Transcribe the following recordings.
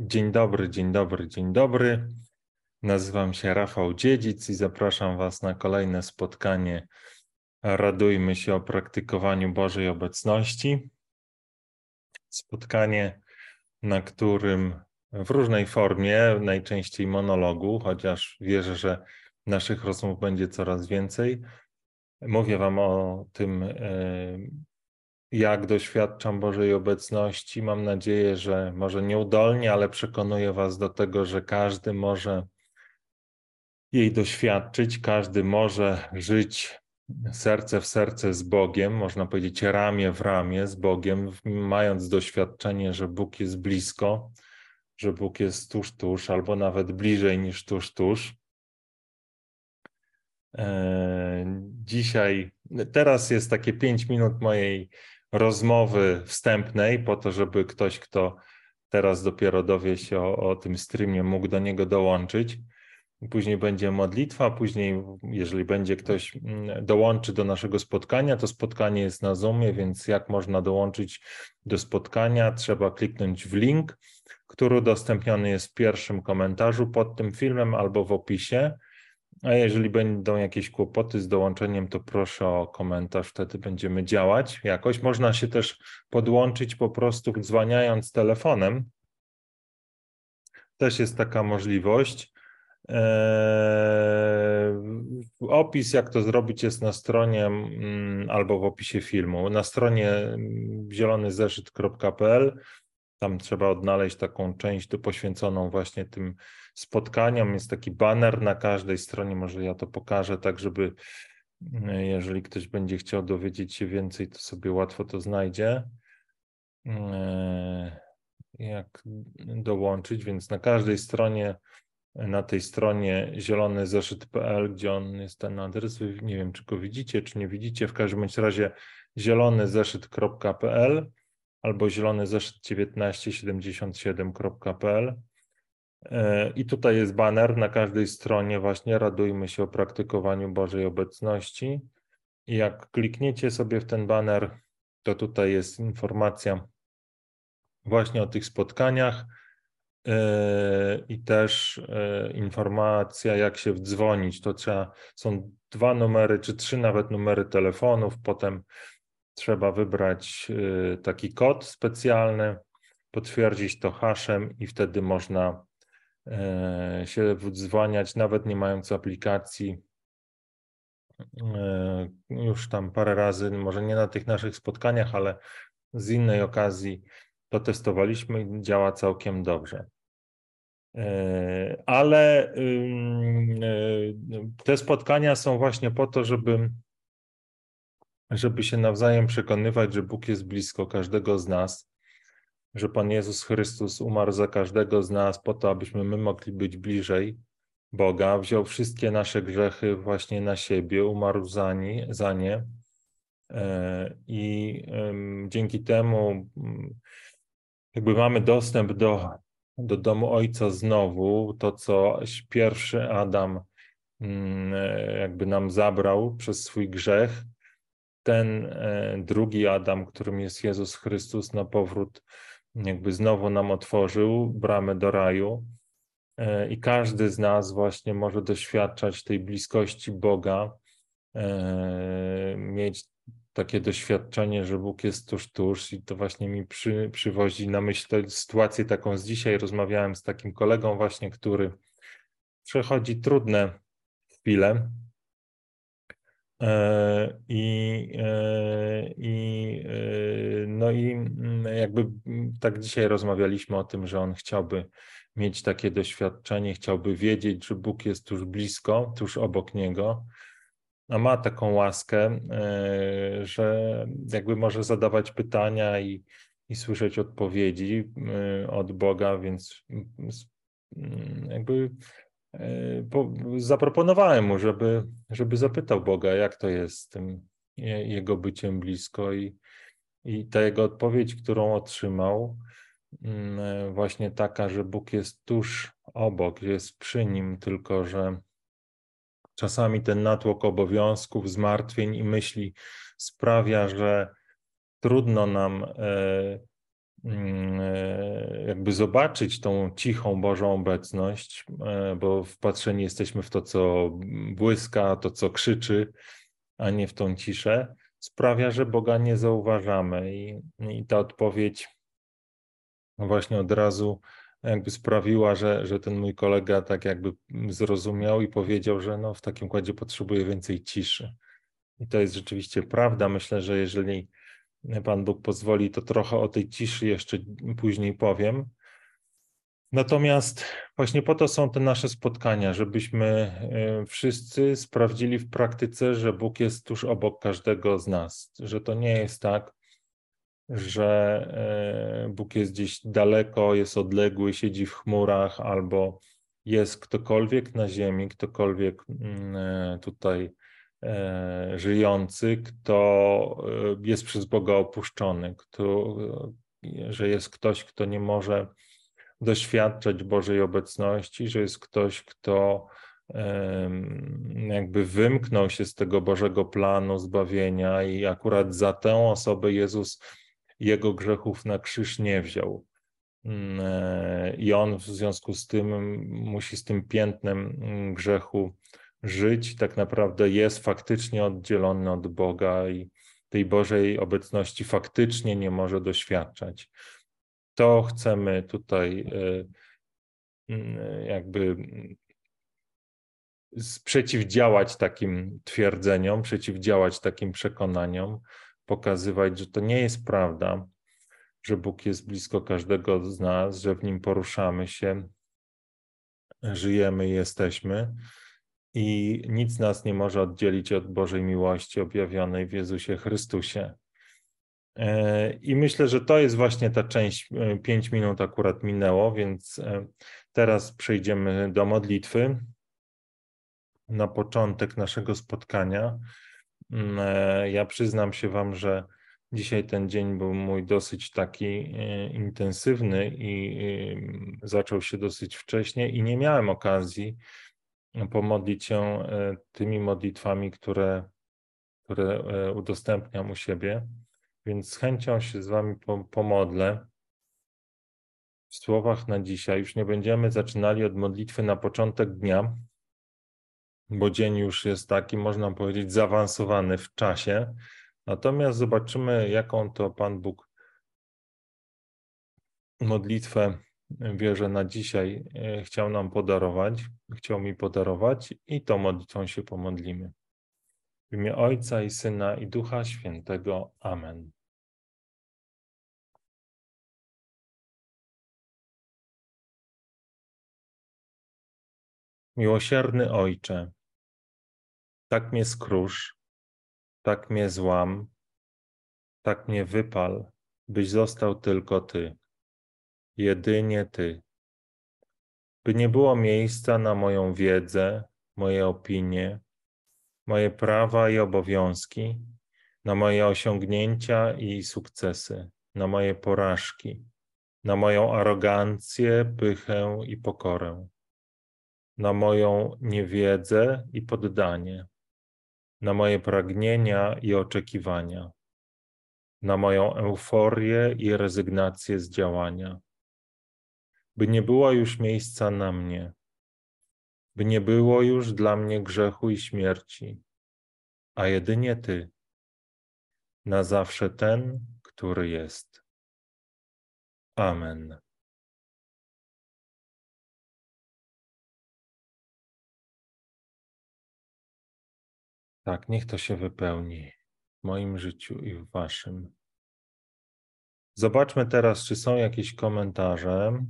Dzień dobry, dzień dobry, dzień dobry. Nazywam się Rafał Dziedzic i zapraszam Was na kolejne spotkanie. Radujmy się o praktykowaniu Bożej obecności. Spotkanie, na którym w różnej formie, najczęściej monologu, chociaż wierzę, że naszych rozmów będzie coraz więcej. Mówię Wam o tym, e, jak doświadczam Bożej obecności. Mam nadzieję, że może nieudolnie, ale przekonuję Was do tego, że każdy może jej doświadczyć, każdy może żyć serce w serce z Bogiem, można powiedzieć ramię w ramię z Bogiem, mając doświadczenie, że Bóg jest blisko, że Bóg jest tuż, tuż, albo nawet bliżej niż tuż, tuż. E, dzisiaj, teraz jest takie pięć minut mojej rozmowy wstępnej, po to, żeby ktoś, kto teraz dopiero dowie się o, o tym streamie, mógł do niego dołączyć. Później będzie modlitwa, później, jeżeli będzie ktoś mm, dołączy do naszego spotkania, to spotkanie jest na Zoomie, więc jak można dołączyć do spotkania? Trzeba kliknąć w link, który udostępniony jest w pierwszym komentarzu pod tym filmem albo w opisie. A jeżeli będą jakieś kłopoty z dołączeniem, to proszę o komentarz, wtedy będziemy działać jakoś. Można się też podłączyć po prostu dzwaniając telefonem. Też jest taka możliwość. Eee, opis, jak to zrobić, jest na stronie mm, albo w opisie filmu. Na stronie mm, zielonyzeszyt.pl tam trzeba odnaleźć taką część poświęconą właśnie tym spotkaniom. Jest taki banner na każdej stronie, może ja to pokażę, tak żeby mm, jeżeli ktoś będzie chciał dowiedzieć się więcej, to sobie łatwo to znajdzie. Eee, jak dołączyć, więc na każdej stronie na tej stronie zielonyzeszyt.pl, gdzie on jest ten adres, nie wiem, czy go widzicie, czy nie widzicie, w każdym razie zielonyzeszyt.pl albo zielonyzeszyt1977.pl e, i tutaj jest banner na każdej stronie właśnie. Radujmy się o praktykowaniu Bożej obecności. I jak klikniecie sobie w ten banner, to tutaj jest informacja właśnie o tych spotkaniach, E, i też e, informacja, jak się wdzwonić. To trzeba, są dwa numery, czy trzy nawet numery telefonów, potem trzeba wybrać e, taki kod specjalny, potwierdzić to haszem i wtedy można się wdzwaniać, nawet nie mając aplikacji. Już tam parę razy, może nie na tych naszych spotkaniach, ale z innej okazji to testowaliśmy i działa całkiem dobrze. E, ale e, te spotkania są właśnie po to, żeby, żeby się nawzajem przekonywać, że Bóg jest blisko każdego z nas, że Pan Jezus Chrystus umarł za każdego z nas po to, abyśmy my mogli być bliżej Boga, wziął wszystkie nasze grzechy właśnie na siebie, umarł za nie, za nie. E, i dzięki temu jakby mamy dostęp do do domu ojca znowu, to co pierwszy Adam mm, jakby nam zabrał przez swój grzech, ten e, drugi Adam, którym jest Jezus Chrystus, na powrót jakby znowu nam otworzył bramę do raju. E, I każdy z nas właśnie może doświadczać tej bliskości Boga, e, mieć takie doświadczenie, że Bóg jest tuż, tuż i to właśnie mi przy, przywozi na myśl tę sytuację taką z dzisiaj. Rozmawiałem z takim kolegą właśnie, który przechodzi trudne chwile i, e, i e, no i mm, jakby tak dzisiaj rozmawialiśmy o tym, że on chciałby mieć takie doświadczenie, chciałby wiedzieć, że Bóg jest tuż blisko, tuż obok niego, no ma taką łaskę, e, że jakby może zadawać pytania i, i słyszeć odpowiedzi e, od Boga, więc mm, jakby e, zaproponowałem mu, żeby, żeby zapytał Boga, jak to jest z tym jego byciem blisko i, i ta jego odpowiedź, którą otrzymał, mm, właśnie taka, że Bóg jest tuż obok, jest przy nim, tylko że Czasami ten natłok obowiązków, zmartwień i myśli sprawia, że trudno nam e, e, jakby zobaczyć tą cichą Bożą obecność, e, bo wpatrzeni jesteśmy w to, co błyska, to, co krzyczy, a nie w tą ciszę, sprawia, że Boga nie zauważamy. I, i ta odpowiedź właśnie od razu jakby sprawiła, że, że ten mój kolega tak jakby zrozumiał i powiedział, że no w takim kładzie potrzebuje więcej ciszy. I to jest rzeczywiście prawda. Myślę, że jeżeli Pan Bóg pozwoli, to trochę o tej ciszy jeszcze później powiem. Natomiast właśnie po to są te nasze spotkania, żebyśmy e, wszyscy sprawdzili w praktyce, że Bóg jest tuż obok każdego z nas, że to nie jest tak, że e, Bóg jest gdzieś daleko, jest odległy, siedzi w chmurach, albo jest ktokolwiek na ziemi, ktokolwiek mm, e, tutaj żyjący, kto e, jest przez Boga opuszczony, kto, że jest ktoś, kto nie może doświadczać Bożej obecności, że jest ktoś, kto jakby wymknął się z tego Bożego planu zbawienia i akurat za tę osobę Jezus jego grzechów na krzyż nie wziął. Mm, e, I on w związku z tym musi z tym piętnem grzechu żyć, tak naprawdę jest faktycznie oddzielony od Boga i tej Bożej obecności faktycznie nie może doświadczać. To chcemy tutaj e, mm, jakby przeciwdziałać takim twierdzeniom, przeciwdziałać takim przekonaniom, pokazywać, że to nie jest prawda, że Bóg jest blisko każdego z nas, że w nim poruszamy się, żyjemy i jesteśmy, i nic nas nie może oddzielić od Bożej miłości objawionej w Jezusie Chrystusie. E, I myślę, że to jest właśnie ta część, e, pięć minut akurat minęło, więc e, teraz przejdziemy do modlitwy na początek naszego spotkania. Mm, ja przyznam się Wam, że dzisiaj ten dzień był mój dosyć taki intensywny i zaczął się dosyć wcześnie i nie miałem okazji pomodlić się e, tymi modlitwami, które, które e, udostępniam u siebie. Więc z chęcią się z Wami pomodlę. W słowach na dzisiaj już nie będziemy zaczynali od modlitwy na początek dnia, bo dzień już jest taki, można powiedzieć, zaawansowany w czasie. Natomiast zobaczymy, jaką to Pan Bóg modlitwę wierzę na dzisiaj e, chciał nam podarować, chciał mi podarować i tą modlitwą się pomodlimy. W imię Ojca i Syna i Ducha Świętego. Amen. Miłosierny Ojcze, tak mnie skrusz, tak mnie złam, tak mnie wypal, byś został tylko Ty jedynie Ty. By nie było miejsca na moją wiedzę, moje opinie, moje prawa i obowiązki, na moje osiągnięcia i sukcesy, na moje porażki, na moją arogancję, pychę i pokorę, na moją niewiedzę i poddanie, na moje pragnienia i oczekiwania, na moją euforię i rezygnację z działania by nie było już miejsca na mnie, by nie było już dla mnie grzechu i śmierci, a jedynie Ty, na zawsze ten, który jest. Amen. Tak, niech to się wypełni w moim życiu i w Waszym. Zobaczmy teraz, czy są jakieś komentarze.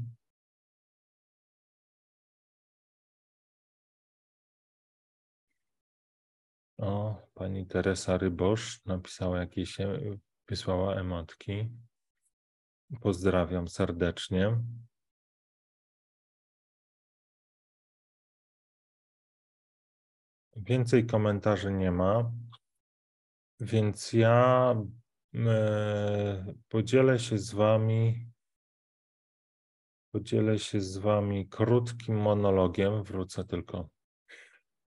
O, pani Teresa Rybosz napisała jakieś, e, wysłała emotki. Pozdrawiam serdecznie. Więcej komentarzy nie ma, więc ja e, podzielę się z Wami. Podzielę się z Wami krótkim monologiem. Wrócę tylko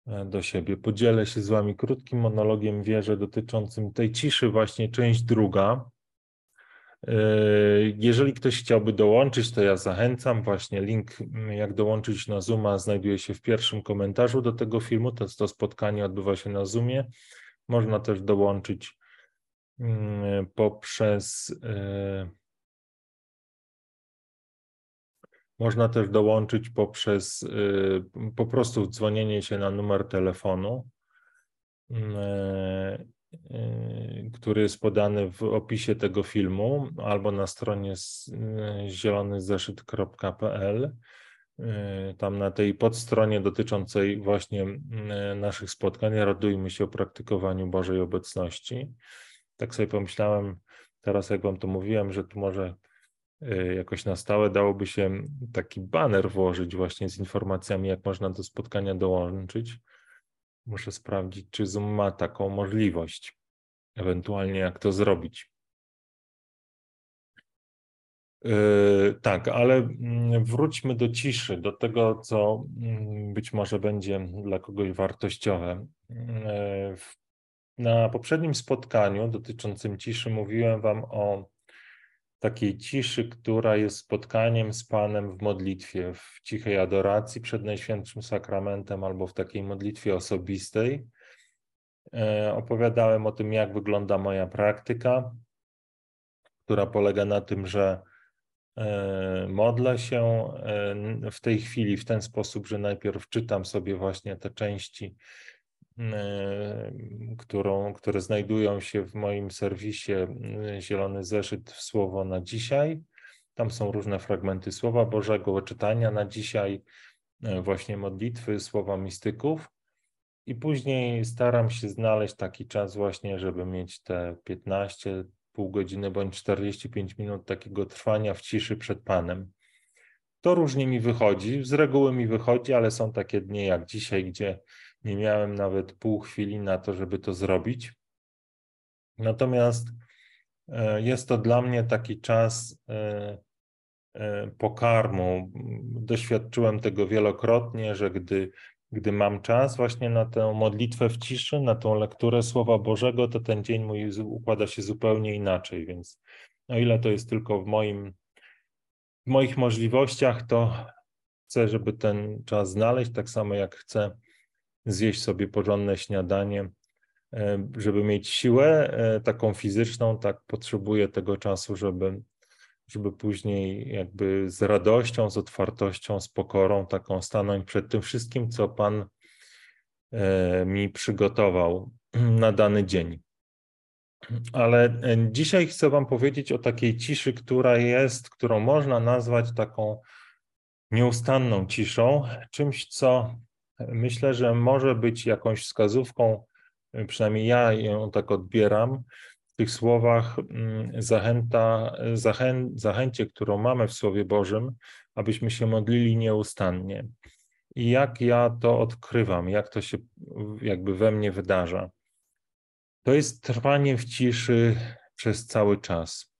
do siebie. Podzielę się z Wami krótkim monologiem wierzę dotyczącym tej ciszy, właśnie część druga. Jeżeli ktoś chciałby dołączyć, to ja zachęcam. Właśnie link, jak dołączyć na Zooma, znajduje się w pierwszym komentarzu do tego filmu. To, to spotkanie odbywa się na Zoomie. Można też dołączyć mm, poprzez. Można też dołączyć poprzez po prostu dzwonienie się na numer telefonu Y, który jest podany w opisie tego filmu albo na stronie y, zielonyzeszyt.pl. Y, tam na tej podstronie dotyczącej właśnie naszych spotkań radujmy się o praktykowaniu Bożej obecności. Tak sobie pomyślałem teraz, jak Wam to mówiłem, że tu może jakoś na stałe dałoby się taki baner włożyć właśnie z informacjami, jak można do spotkania dołączyć. Muszę sprawdzić, czy Zoom ma taką możliwość, ewentualnie jak to zrobić. Yy, tak, ale mm, wróćmy do ciszy, do tego, co mm, być może będzie dla kogoś wartościowe. Yy, na poprzednim spotkaniu dotyczącym ciszy mówiłem Wam o takiej ciszy, która jest spotkaniem z Panem w modlitwie, w cichej adoracji przed Najświętszym Sakramentem albo w takiej modlitwie osobistej. E, opowiadałem o tym, jak wygląda moja praktyka, która polega na tym, że e, modlę się e, w tej chwili w ten sposób, że najpierw czytam sobie właśnie te części którą, które znajdują się w moim serwisie Zielony Zeszyt w Słowo na dzisiaj. Tam są różne fragmenty Słowa Bożego, czytania na dzisiaj, e, właśnie modlitwy, słowa mistyków. I później staram się znaleźć taki czas właśnie, żeby mieć te 15, pół godziny bądź 45 minut takiego trwania w ciszy przed Panem. To różnie mi wychodzi, z reguły mi wychodzi, ale są takie dni jak dzisiaj, gdzie nie miałem nawet pół chwili na to, żeby to zrobić. Natomiast e, jest to dla mnie taki czas e, e, pokarmu. Doświadczyłem tego wielokrotnie, że gdy, gdy mam czas właśnie na tę modlitwę w ciszy, na tą lekturę Słowa Bożego, to ten dzień mój układa się zupełnie inaczej. Więc o ile to jest tylko w moim w moich możliwościach, to chcę, żeby ten czas znaleźć, tak samo jak chcę zjeść sobie porządne śniadanie. E, żeby mieć siłę e, taką fizyczną, tak potrzebuję tego czasu, żeby, żeby później jakby z radością, z otwartością, z pokorą taką stanąć przed tym wszystkim, co Pan e, mi przygotował na dany dzień. Ale dzisiaj chcę Wam powiedzieć o takiej ciszy, która jest, którą można nazwać taką nieustanną ciszą, czymś, co myślę, że może być jakąś wskazówką, przynajmniej ja ją tak odbieram, w tych słowach mm, zachęta, zachę, zachęcie, którą mamy w Słowie Bożym, abyśmy się modlili nieustannie. I jak ja to odkrywam, jak to się jakby we mnie wydarza. To jest trwanie w ciszy przez cały czas.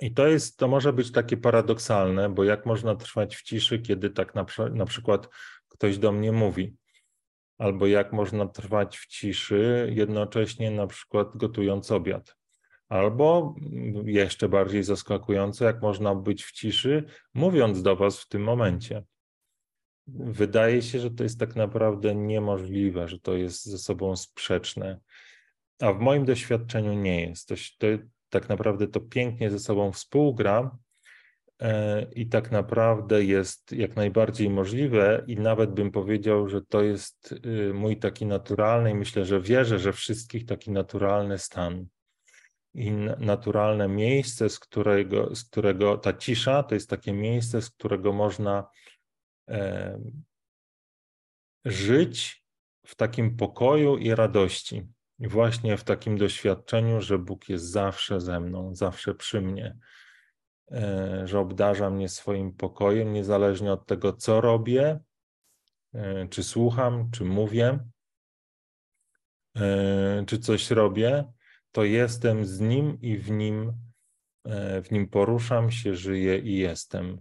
I to jest, to może być takie paradoksalne, bo jak można trwać w ciszy, kiedy tak na, na przykład ktoś do mnie mówi. Albo jak można trwać w ciszy, jednocześnie na przykład gotując obiad. Albo jeszcze bardziej zaskakujące, jak można być w ciszy, mówiąc do Was w tym momencie. Wydaje się, że to jest tak naprawdę niemożliwe, że to jest ze sobą sprzeczne. A w moim doświadczeniu nie jest. To, to tak naprawdę to pięknie ze sobą współgra, i tak naprawdę jest jak najbardziej możliwe i nawet bym powiedział, że to jest y, mój taki naturalny i myślę, że wierzę, że wszystkich taki naturalny stan i naturalne miejsce, z którego, z którego ta cisza to jest takie miejsce, z którego można e, żyć w takim pokoju i radości. Właśnie w takim doświadczeniu, że Bóg jest zawsze ze mną, zawsze przy mnie E, że obdarza mnie swoim pokojem, niezależnie od tego, co robię, e, czy słucham, czy mówię, e, czy coś robię, to jestem z Nim i w Nim, w Nim poruszam się, żyję i jestem.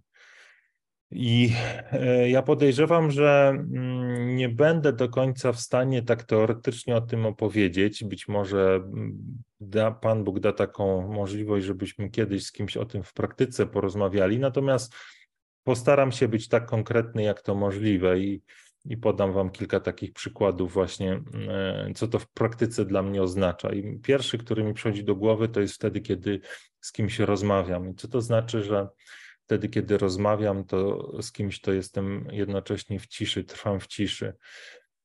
I e, ja podejrzewam, że mm, nie będę do końca w stanie tak teoretycznie o tym opowiedzieć. Być może mm, da, Pan Bóg da taką możliwość, żebyśmy kiedyś z kimś o tym w praktyce porozmawiali. Natomiast postaram się być tak konkretny, jak to możliwe i, i podam Wam kilka takich przykładów, właśnie e, co to w praktyce dla mnie oznacza. I pierwszy, który mi przychodzi do głowy, to jest wtedy, kiedy z kimś rozmawiam. I co to znaczy, że wtedy, kiedy rozmawiam, to z kimś, to jestem jednocześnie w ciszy, trwam w ciszy.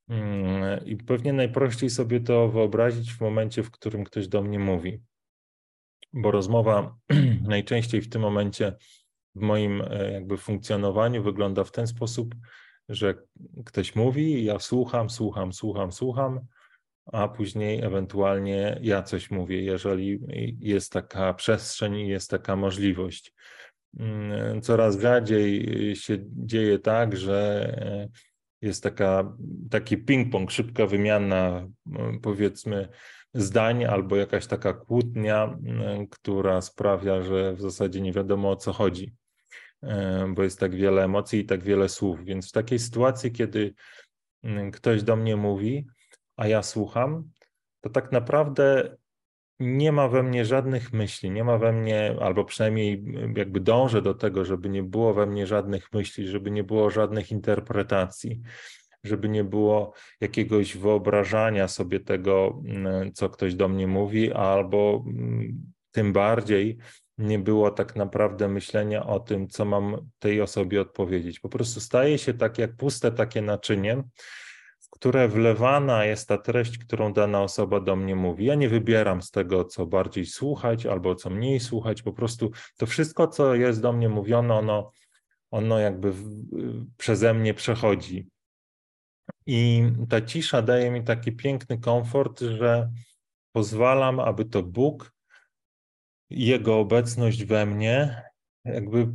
Mm, I pewnie najprościej sobie to wyobrazić w momencie, w którym ktoś do mnie mówi. Bo rozmowa najczęściej w tym momencie w moim e, jakby funkcjonowaniu wygląda w ten sposób, że ktoś mówi, ja słucham, słucham, słucham, słucham, a później ewentualnie ja coś mówię, jeżeli jest taka przestrzeń i jest taka możliwość. Mm, coraz rzadziej się dzieje tak, że e, jest taka, taki ping-pong, szybka wymiana, powiedzmy, zdań albo jakaś taka kłótnia, która sprawia, że w zasadzie nie wiadomo o co chodzi, bo jest tak wiele emocji i tak wiele słów. Więc w takiej sytuacji, kiedy ktoś do mnie mówi, a ja słucham, to tak naprawdę nie ma we mnie żadnych myśli, nie ma we mnie, albo przynajmniej jakby dążę do tego, żeby nie było we mnie żadnych myśli, żeby nie było żadnych interpretacji, żeby nie było jakiegoś wyobrażania sobie tego, mm, co ktoś do mnie mówi, albo mm, tym bardziej nie było tak naprawdę myślenia o tym, co mam tej osobie odpowiedzieć. Po prostu staje się tak jak puste takie naczynie, które wlewana jest ta treść, którą dana osoba do mnie mówi. Ja nie wybieram z tego, co bardziej słuchać albo co mniej słuchać, po prostu to wszystko, co jest do mnie mówione, ono, ono jakby przeze mnie przechodzi. I ta cisza daje mi taki piękny komfort, że pozwalam, aby to Bóg, Jego obecność we mnie, jakby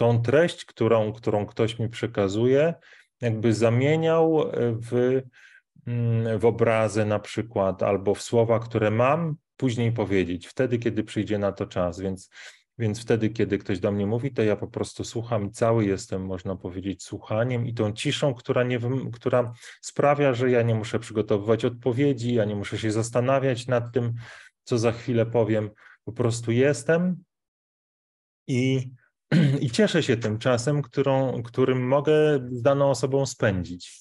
tą treść, którą, którą ktoś mi przekazuje, jakby zamieniał e, w, mm, w obrazy na przykład, albo w słowa, które mam później powiedzieć, wtedy, kiedy przyjdzie na to czas. Więc, więc wtedy, kiedy ktoś do mnie mówi, to ja po prostu słucham i cały jestem, można powiedzieć, słuchaniem i tą ciszą, która, nie, która sprawia, że ja nie muszę przygotowywać odpowiedzi, ja nie muszę się zastanawiać nad tym, co za chwilę powiem. Po prostu jestem i i cieszę się tym czasem, którą, którym mogę z daną osobą spędzić.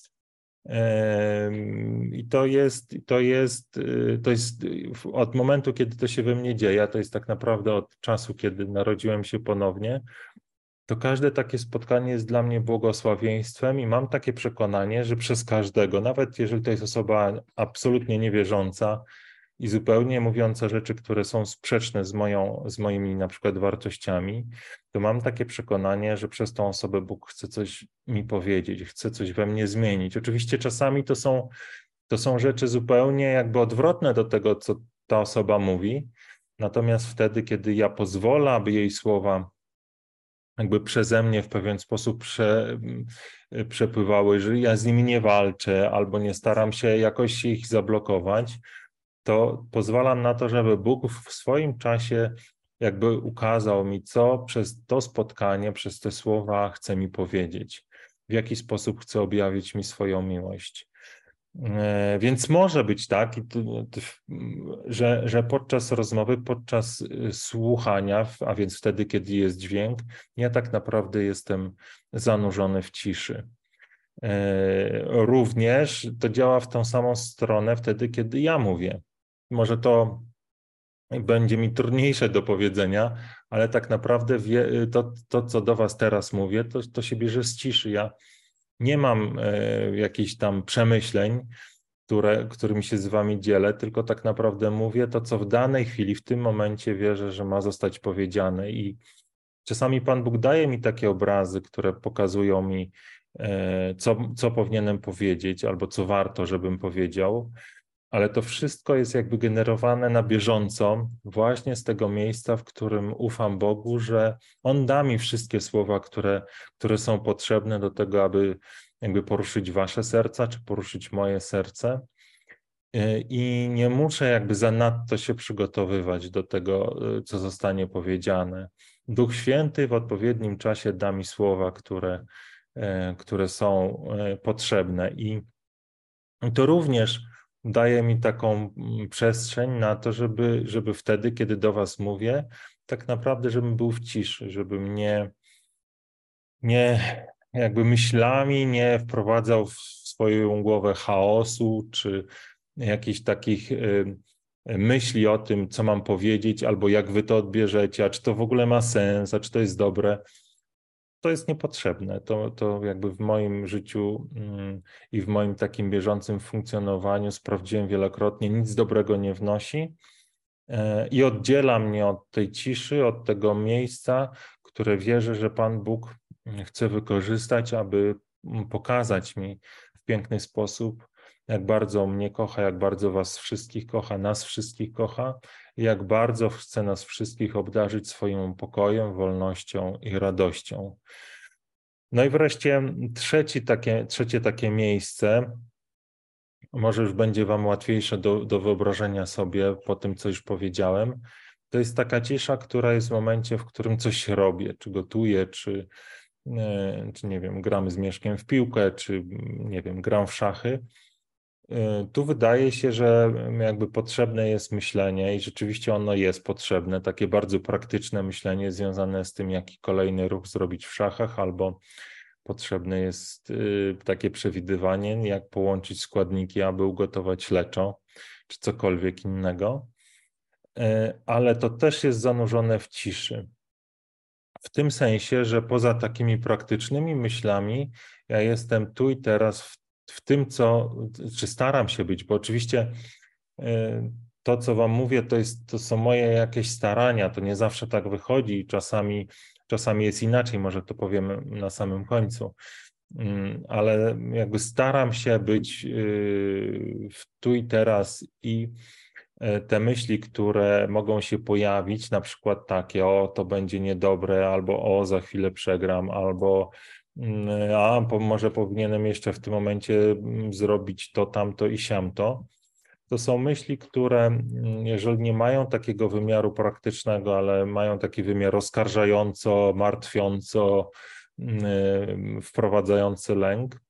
I to jest, to jest, y, to jest od momentu, kiedy to się we mnie dzieje, to jest tak naprawdę od czasu, kiedy narodziłem się ponownie, to każde takie spotkanie jest dla mnie błogosławieństwem i mam takie przekonanie, że przez każdego, nawet jeżeli to jest osoba absolutnie niewierząca, i zupełnie mówiące rzeczy, które są sprzeczne z, moją, z moimi na przykład wartościami, to mam takie przekonanie, że przez tą osobę Bóg chce coś mi powiedzieć, chce coś we mnie zmienić. Oczywiście czasami to są, to są rzeczy zupełnie jakby odwrotne do tego, co ta osoba mówi, natomiast wtedy, kiedy ja pozwolę, aby jej słowa jakby przeze mnie w pewien sposób prze, przepływały, że ja z nimi nie walczę albo nie staram się jakoś ich zablokować, to pozwalam na to, żeby Bóg w swoim czasie jakby ukazał mi, co przez to spotkanie, przez te słowa chce mi powiedzieć, w jaki sposób chce objawić mi swoją miłość. E, więc może być tak, że, że podczas rozmowy, podczas y, słuchania, a więc wtedy, kiedy jest dźwięk, ja tak naprawdę jestem zanurzony w ciszy. E, również to działa w tą samą stronę wtedy, kiedy ja mówię może to będzie mi trudniejsze do powiedzenia, ale tak naprawdę wie, to, to, co do Was teraz mówię, to, to się bierze z ciszy. Ja nie mam e, jakichś tam przemyśleń, które, którymi się z Wami dzielę, tylko tak naprawdę mówię to, co w danej chwili, w tym momencie wierzę, że ma zostać powiedziane. I czasami Pan Bóg daje mi takie obrazy, które pokazują mi, e, co, co powinienem powiedzieć, albo co warto, żebym powiedział ale to wszystko jest jakby generowane na bieżąco, właśnie z tego miejsca, w którym ufam Bogu, że On da mi wszystkie słowa, które, które są potrzebne do tego, aby jakby poruszyć Wasze serca, czy poruszyć moje serce. Y, I nie muszę jakby zanadto się przygotowywać do tego, y, co zostanie powiedziane. Duch Święty w odpowiednim czasie da mi słowa, które, e, które są e, potrzebne. I to również daje mi taką mm, przestrzeń na to, żeby, żeby wtedy, kiedy do Was mówię, tak naprawdę, żebym był w ciszy, żebym nie, nie jakby myślami nie wprowadzał w swoją głowę chaosu czy jakichś takich y, myśli o tym, co mam powiedzieć, albo jak wy to odbierzecie, a czy to w ogóle ma sens, a czy to jest dobre. To jest niepotrzebne. To, to jakby w moim życiu mm, i w moim takim bieżącym funkcjonowaniu sprawdziłem wielokrotnie, nic dobrego nie wnosi e, i oddziela mnie od tej ciszy, od tego miejsca, które wierzę, że Pan Bóg chce wykorzystać, aby pokazać mi w piękny sposób, jak bardzo mnie kocha, jak bardzo Was wszystkich kocha, nas wszystkich kocha jak bardzo chce nas wszystkich obdarzyć swoim pokojem, wolnością i radością. No i wreszcie trzeci takie, trzecie takie miejsce, może już będzie Wam łatwiejsze do, do wyobrażenia sobie po tym, co już powiedziałem. To jest taka cisza, która jest w momencie, w którym coś robię, czy gotuję, czy, e, czy nie wiem, gramy z Mieszkiem w piłkę, czy nie wiem, gram w szachy. E, tu wydaje się, że jakby potrzebne jest myślenie i rzeczywiście ono jest potrzebne, takie bardzo praktyczne myślenie związane z tym, jaki kolejny ruch zrobić w szachach, albo potrzebne jest y, takie przewidywanie, jak połączyć składniki, aby ugotować leczo, czy cokolwiek innego. E, ale to też jest zanurzone w ciszy. W tym sensie, że poza takimi praktycznymi myślami, ja jestem tu i teraz w w tym, co, czy staram się być, bo oczywiście e, to, co Wam mówię, to, jest, to są moje jakieś starania, to nie zawsze tak wychodzi, czasami, czasami jest inaczej, może to powiemy na samym końcu, mm, ale jakby staram się być y, w tu i teraz i e, te myśli, które mogą się pojawić, na przykład takie, o to będzie niedobre, albo o za chwilę przegram, albo a może powinienem jeszcze w tym momencie mm, zrobić to, tamto i siamto. To są myśli, które, mm, jeżeli nie mają takiego wymiaru praktycznego, ale mają taki wymiar oskarżająco, martwiąco, wprowadzający lęk,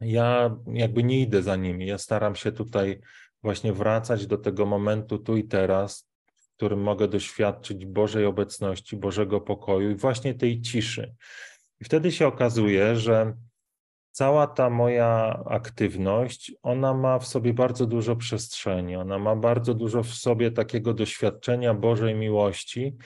ja jakby nie idę za nimi. Ja staram się tutaj właśnie wracać do tego momentu tu i teraz, w którym mogę doświadczyć Bożej obecności, Bożego pokoju i właśnie tej ciszy. I wtedy się okazuje, że cała ta moja aktywność, ona ma w sobie bardzo dużo przestrzeni, ona ma bardzo dużo w sobie takiego doświadczenia Bożej miłości,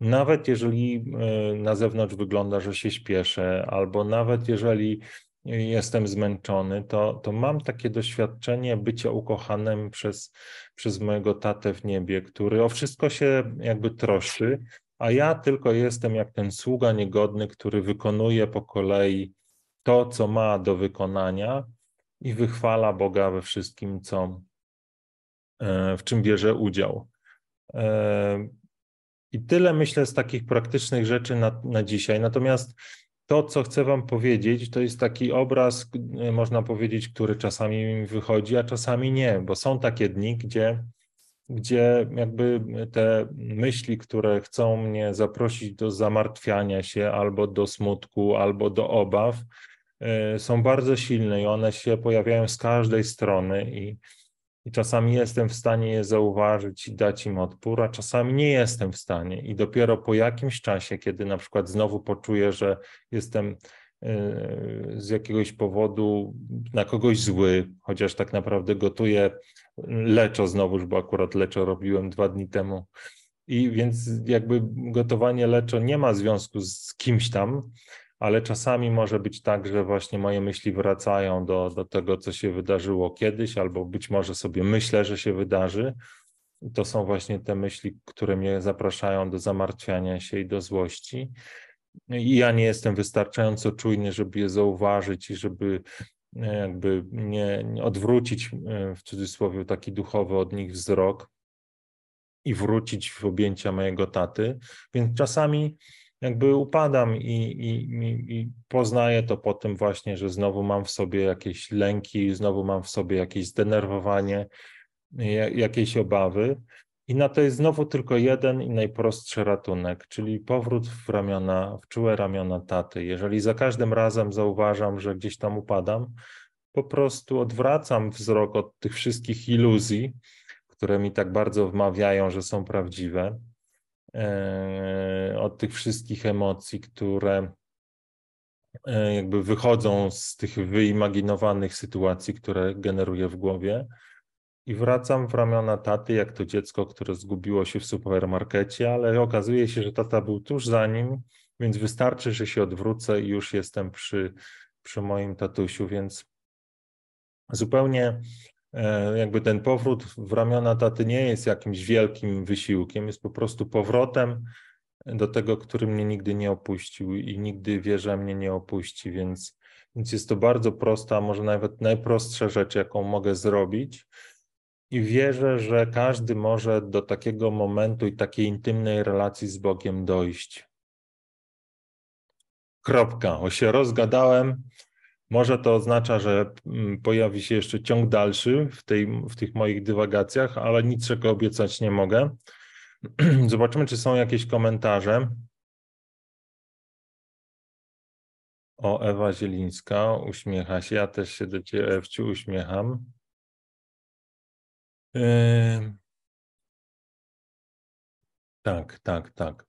nawet jeżeli e, na zewnątrz wygląda, że się śpieszę, albo nawet jeżeli jestem zmęczony, to, to mam takie doświadczenie bycia ukochanym przez, przez mojego tatę w niebie, który o wszystko się jakby troszczy, a ja tylko jestem jak ten sługa niegodny, który wykonuje po kolei to, co ma do wykonania i wychwala Boga we wszystkim, co, e, w czym bierze udział. E, I tyle myślę z takich praktycznych rzeczy na, na dzisiaj. Natomiast to, co chcę Wam powiedzieć, to jest taki obraz, e, można powiedzieć, który czasami mi wychodzi, a czasami nie, bo są takie dni, gdzie gdzie jakby te myśli, które chcą mnie zaprosić do zamartwiania się albo do smutku, albo do obaw, e, są bardzo silne i one się pojawiają z każdej strony i, i czasami jestem w stanie je zauważyć i dać im odpór, a czasami nie jestem w stanie. I dopiero po jakimś czasie, kiedy na przykład znowu poczuję, że jestem z jakiegoś powodu na kogoś zły, chociaż tak naprawdę gotuję leczo znowuż, bo akurat leczo robiłem dwa dni temu. I więc jakby gotowanie leczo nie ma związku z kimś tam, ale czasami może być tak, że właśnie moje myśli wracają do, do tego, co się wydarzyło kiedyś, albo być może sobie myślę, że się wydarzy. To są właśnie te myśli, które mnie zapraszają do zamartwiania się i do złości. Ja nie jestem wystarczająco czujny, żeby je zauważyć i żeby jakby nie, nie odwrócić e, w cudzysłowie taki duchowy od nich wzrok i wrócić w objęcia mojego taty. Więc czasami jakby upadam i, i, i, poznaję to po tym właśnie, że znowu mam w sobie jakieś lęki, znowu mam w sobie jakieś zdenerwowanie, jakieś obawy. I na to jest znowu tylko jeden i najprostszy ratunek, czyli powrót w ramiona, w czułe ramiona taty. Jeżeli za każdym razem zauważam, że gdzieś tam upadam, po prostu odwracam wzrok od tych wszystkich iluzji, które mi tak bardzo wmawiają, że są prawdziwe, e, od tych wszystkich emocji, które e, jakby wychodzą z tych wyimaginowanych sytuacji, które generuję w głowie i wracam w ramiona taty, jak to dziecko, które zgubiło się w supermarkecie, ale okazuje się, że tata był tuż za nim, więc wystarczy, że się odwrócę i już jestem przy, przy moim tatusiu, więc zupełnie e, jakby ten powrót w ramiona taty nie jest jakimś wielkim wysiłkiem, jest po prostu powrotem do tego, który mnie nigdy nie opuścił i nigdy wie, że mnie nie opuści, więc, więc jest to bardzo prosta, może nawet najprostsza rzecz, jaką mogę zrobić i wierzę, że każdy może do takiego momentu i takiej intymnej relacji z Bogiem dojść. Kropka. O się rozgadałem. Może to oznacza, że mm, pojawi się jeszcze ciąg dalszy w, tej, w tych moich dywagacjach, ale niczego obiecać nie mogę. Zobaczymy, czy są jakieś komentarze. O, Ewa Zielińska uśmiecha się. Ja też się do Ciebie, Ewciu, uśmiecham. Tak, tak, tak.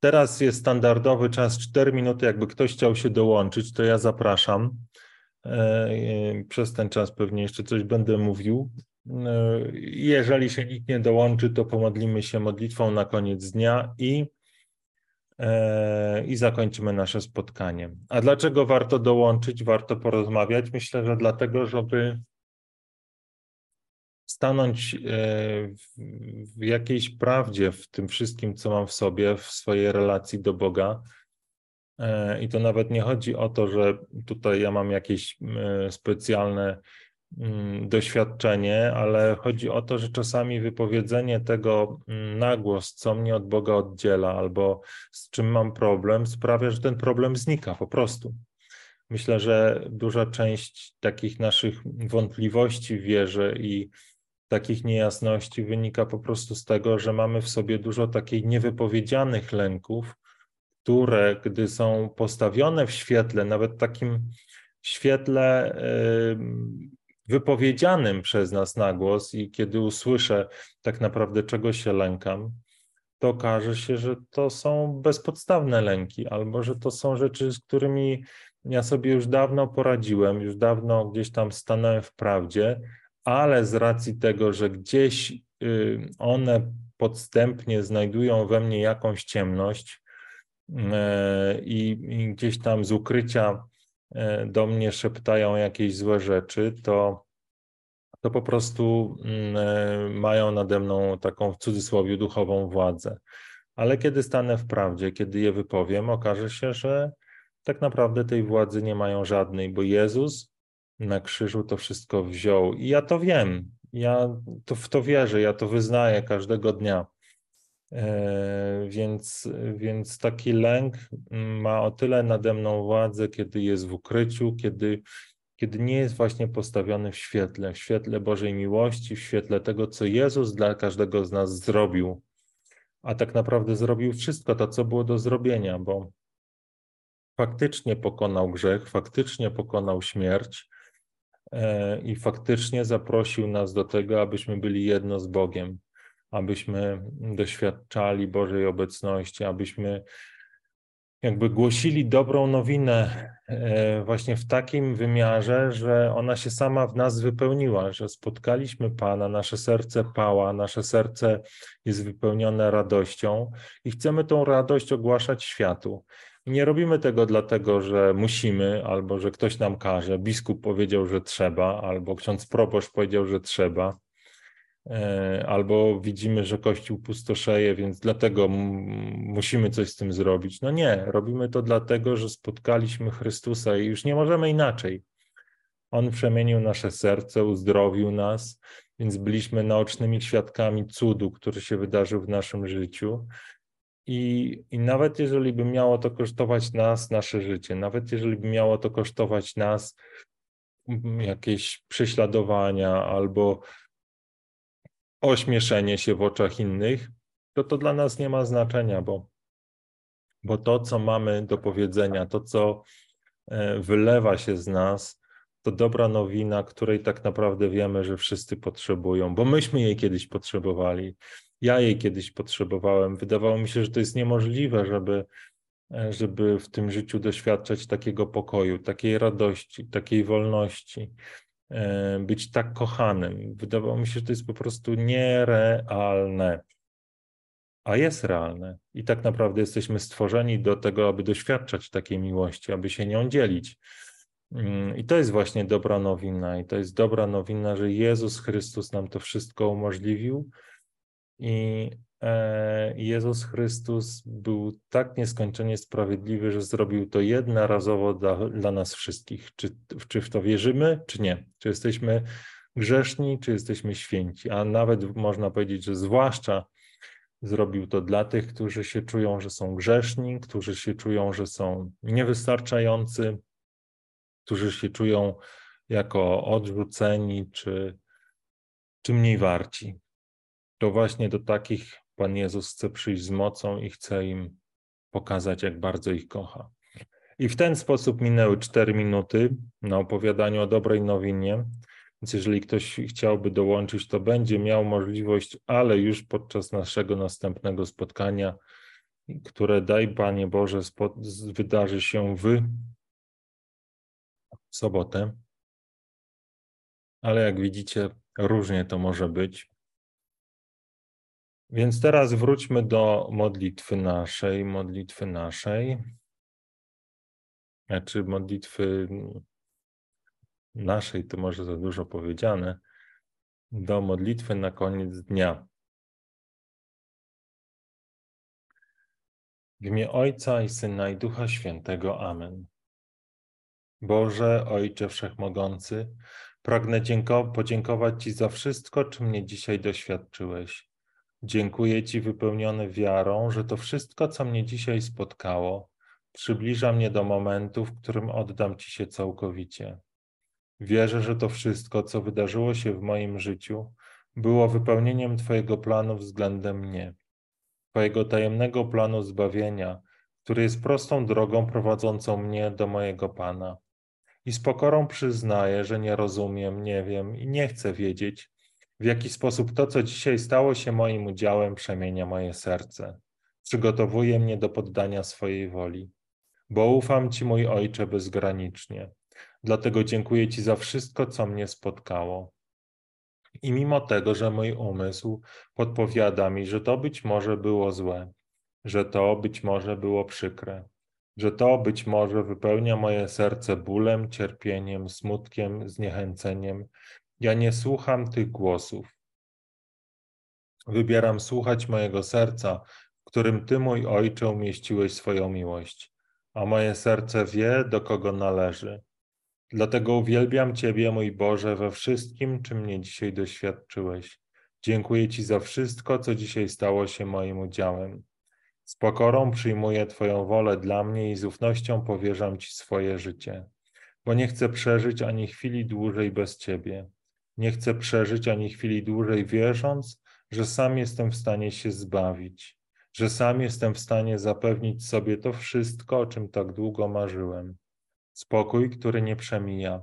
Teraz jest standardowy czas 4 minuty. Jakby ktoś chciał się dołączyć, to ja zapraszam. E, przez ten czas pewnie jeszcze coś będę mówił. E, jeżeli się nikt nie dołączy, to pomodlimy się modlitwą na koniec dnia i, e, i zakończymy nasze spotkanie. A dlaczego warto dołączyć, warto porozmawiać? Myślę, że dlatego, żeby stanąć e, w jakiejś prawdzie w tym wszystkim, co mam w sobie, w swojej relacji do Boga. E, I to nawet nie chodzi o to, że tutaj ja mam jakieś specjalne doświadczenie, ale chodzi o to, że czasami wypowiedzenie tego na głos, co mnie od Boga oddziela, albo z czym mam problem, sprawia, że ten problem znika po prostu. Myślę, że duża część takich naszych wątpliwości w wierze i takich niejasności wynika po prostu z tego, że mamy w sobie dużo takich niewypowiedzianych lęków, które, gdy są postawione w świetle, nawet takim świetle wypowiedzianym przez nas na głos, i kiedy usłyszę tak naprawdę, czego się lękam, to okaże się, że to są bezpodstawne lęki, albo że to są rzeczy, z którymi ja sobie już dawno poradziłem, już dawno gdzieś tam stanąłem w prawdzie, ale z racji tego, że gdzieś y, one podstępnie znajdują we mnie jakąś ciemność e, i, gdzieś tam z ukrycia e, do mnie szeptają jakieś złe rzeczy, to, to po prostu mają nade mną taką w cudzysłowie duchową władzę. Ale kiedy stanę w prawdzie, kiedy je wypowiem, okaże się, że tak naprawdę tej władzy nie mają żadnej, bo Jezus na krzyżu to wszystko wziął. I ja to wiem, ja to, w to wierzę, ja to wyznaję każdego dnia. E, więc, więc taki lęk ma o tyle nade mną władzę, kiedy jest w ukryciu, kiedy, kiedy nie jest właśnie postawiony w świetle, w świetle Bożej miłości, w świetle tego, co Jezus dla każdego z nas zrobił. A tak naprawdę zrobił wszystko to, co było do zrobienia, bo faktycznie pokonał grzech, faktycznie pokonał śmierć, i faktycznie zaprosił nas do tego, abyśmy byli jedno z Bogiem, abyśmy doświadczali Bożej obecności, abyśmy jakby głosili dobrą nowinę e, właśnie w takim wymiarze, że ona się sama w nas wypełniła, że spotkaliśmy Pana, nasze serce pała, nasze serce jest wypełnione radością i chcemy tą radość ogłaszać światu. Nie robimy tego dlatego, że musimy, albo że ktoś nam każe. Biskup powiedział, że trzeba, albo ksiądz proboszcz powiedział, że trzeba, e, albo widzimy, że Kościół pustoszeje, więc dlatego musimy coś z tym zrobić. No nie, robimy to dlatego, że spotkaliśmy Chrystusa i już nie możemy inaczej. On przemienił nasze serce, uzdrowił nas, więc byliśmy naocznymi świadkami cudu, który się wydarzył w naszym życiu. I, I nawet jeżeli by miało to kosztować nas nasze życie, nawet jeżeli by miało to kosztować nas mm, jakieś prześladowania albo ośmieszenie się w oczach innych, to to dla nas nie ma znaczenia, bo, bo to, co mamy do powiedzenia, to, co e, wylewa się z nas, to dobra nowina, której tak naprawdę wiemy, że wszyscy potrzebują, bo myśmy jej kiedyś potrzebowali. Ja jej kiedyś potrzebowałem. Wydawało mi się, że to jest niemożliwe, żeby, żeby w tym życiu doświadczać takiego pokoju, takiej radości, takiej wolności, e, być tak kochanym. Wydawało mi się, że to jest po prostu nierealne. A jest realne. I tak naprawdę jesteśmy stworzeni do tego, aby doświadczać takiej miłości, aby się nią dzielić. Mm, I to jest właśnie dobra nowina. I to jest dobra nowina, że Jezus Chrystus nam to wszystko umożliwił. I e, Jezus Chrystus był tak nieskończenie sprawiedliwy, że zrobił to jednorazowo dla, dla nas wszystkich. Czy, czy w to wierzymy, czy nie? Czy jesteśmy grzeszni, czy jesteśmy święci? A nawet można powiedzieć, że zwłaszcza zrobił to dla tych, którzy się czują, że są grzeszni, którzy się czują, że są niewystarczający, którzy się czują jako odrzuceni czy, czy mniej warci. To właśnie do takich Pan Jezus chce przyjść z mocą i chce im pokazać, jak bardzo ich kocha. I w ten sposób minęły cztery minuty na opowiadaniu o dobrej nowinie. Więc jeżeli ktoś chciałby dołączyć, to będzie miał możliwość, ale już podczas naszego następnego spotkania, które daj Panie Boże, wydarzy się w sobotę. Ale jak widzicie, różnie to może być. Więc teraz wróćmy do modlitwy naszej, modlitwy naszej. Znaczy modlitwy naszej, to może za dużo powiedziane, do modlitwy na koniec dnia. W imię Ojca i Syna i Ducha Świętego. Amen. Boże, Ojcze Wszechmogący, pragnę podziękować Ci za wszystko, czym mnie dzisiaj doświadczyłeś. Dziękuję Ci wypełniony wiarą, że to wszystko, co mnie dzisiaj spotkało, przybliża mnie do momentu, w którym oddam Ci się całkowicie. Wierzę, że to wszystko, co wydarzyło się w moim życiu, było wypełnieniem Twojego planu względem mnie, Twojego tajemnego planu zbawienia, który jest prostą drogą prowadzącą mnie do mojego Pana. I z pokorą przyznaję, że nie rozumiem, nie wiem i nie chcę wiedzieć, w jaki sposób to, co dzisiaj stało się moim udziałem, przemienia moje serce, przygotowuje mnie do poddania swojej woli. Bo ufam Ci, mój Ojcze, bezgranicznie Dlatego dziękuję Ci za wszystko, co mnie spotkało. I mimo tego, że mój umysł podpowiada mi, że to być może było złe, że to być może było przykre, że to być może wypełnia moje serce bólem, cierpieniem, smutkiem, zniechęceniem, ja nie słucham tych głosów. Wybieram słuchać mojego serca, w którym Ty, mój Ojcze, umieściłeś swoją miłość, a moje serce wie, do kogo należy Dlatego uwielbiam Ciebie, mój Boże, we wszystkim, czym mnie dzisiaj doświadczyłeś. Dziękuję Ci za wszystko, co dzisiaj stało się moim udziałem. Z pokorą przyjmuję Twoją wolę dla mnie i z ufnością powierzam Ci swoje życie, bo nie chcę przeżyć ani chwili dłużej bez Ciebie. Nie chcę przeżyć ani chwili dłużej, wierząc, że sam jestem w stanie się zbawić, że sam jestem w stanie zapewnić sobie to wszystko, o czym tak długo marzyłem spokój, który nie przemija,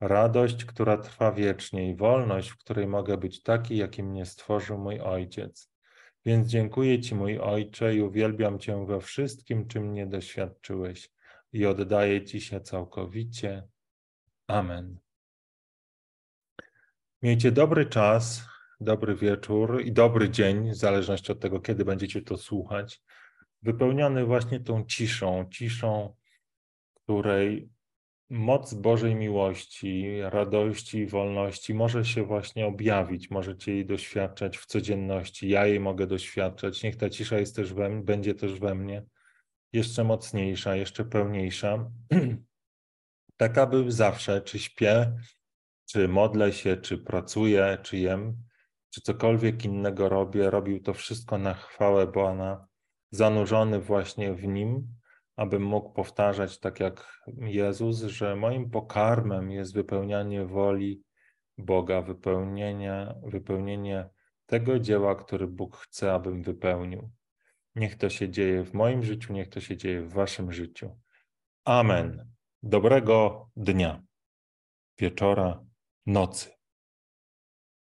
radość, która trwa wiecznie i wolność, w której mogę być taki, jakim mnie stworzył mój Ojciec. Więc dziękuję Ci, mój Ojcze, i uwielbiam Cię we wszystkim, czym mnie doświadczyłeś, i oddaję Ci się całkowicie. Amen. Miejcie dobry czas, dobry wieczór i dobry dzień, w zależności od tego, kiedy będziecie to słuchać, wypełniony właśnie tą ciszą, ciszą której moc Bożej miłości, radości i wolności może się właśnie objawić, możecie jej doświadczać w codzienności. Ja jej mogę doświadczać. Niech ta cisza jest też we, będzie też we mnie jeszcze mocniejsza, jeszcze pełniejsza. tak aby zawsze, czy śpię, czy modlę się, czy pracuję, czy jem, czy cokolwiek innego robię, robił to wszystko na chwałę Boga, zanurzony właśnie w Nim, abym mógł powtarzać tak jak Jezus, że moim pokarmem jest wypełnianie woli Boga, wypełnienie, wypełnienie tego dzieła, który Bóg chce, abym wypełnił. Niech to się dzieje w moim życiu, niech to się dzieje w Waszym życiu. Amen. Dobrego dnia, wieczora, nocy.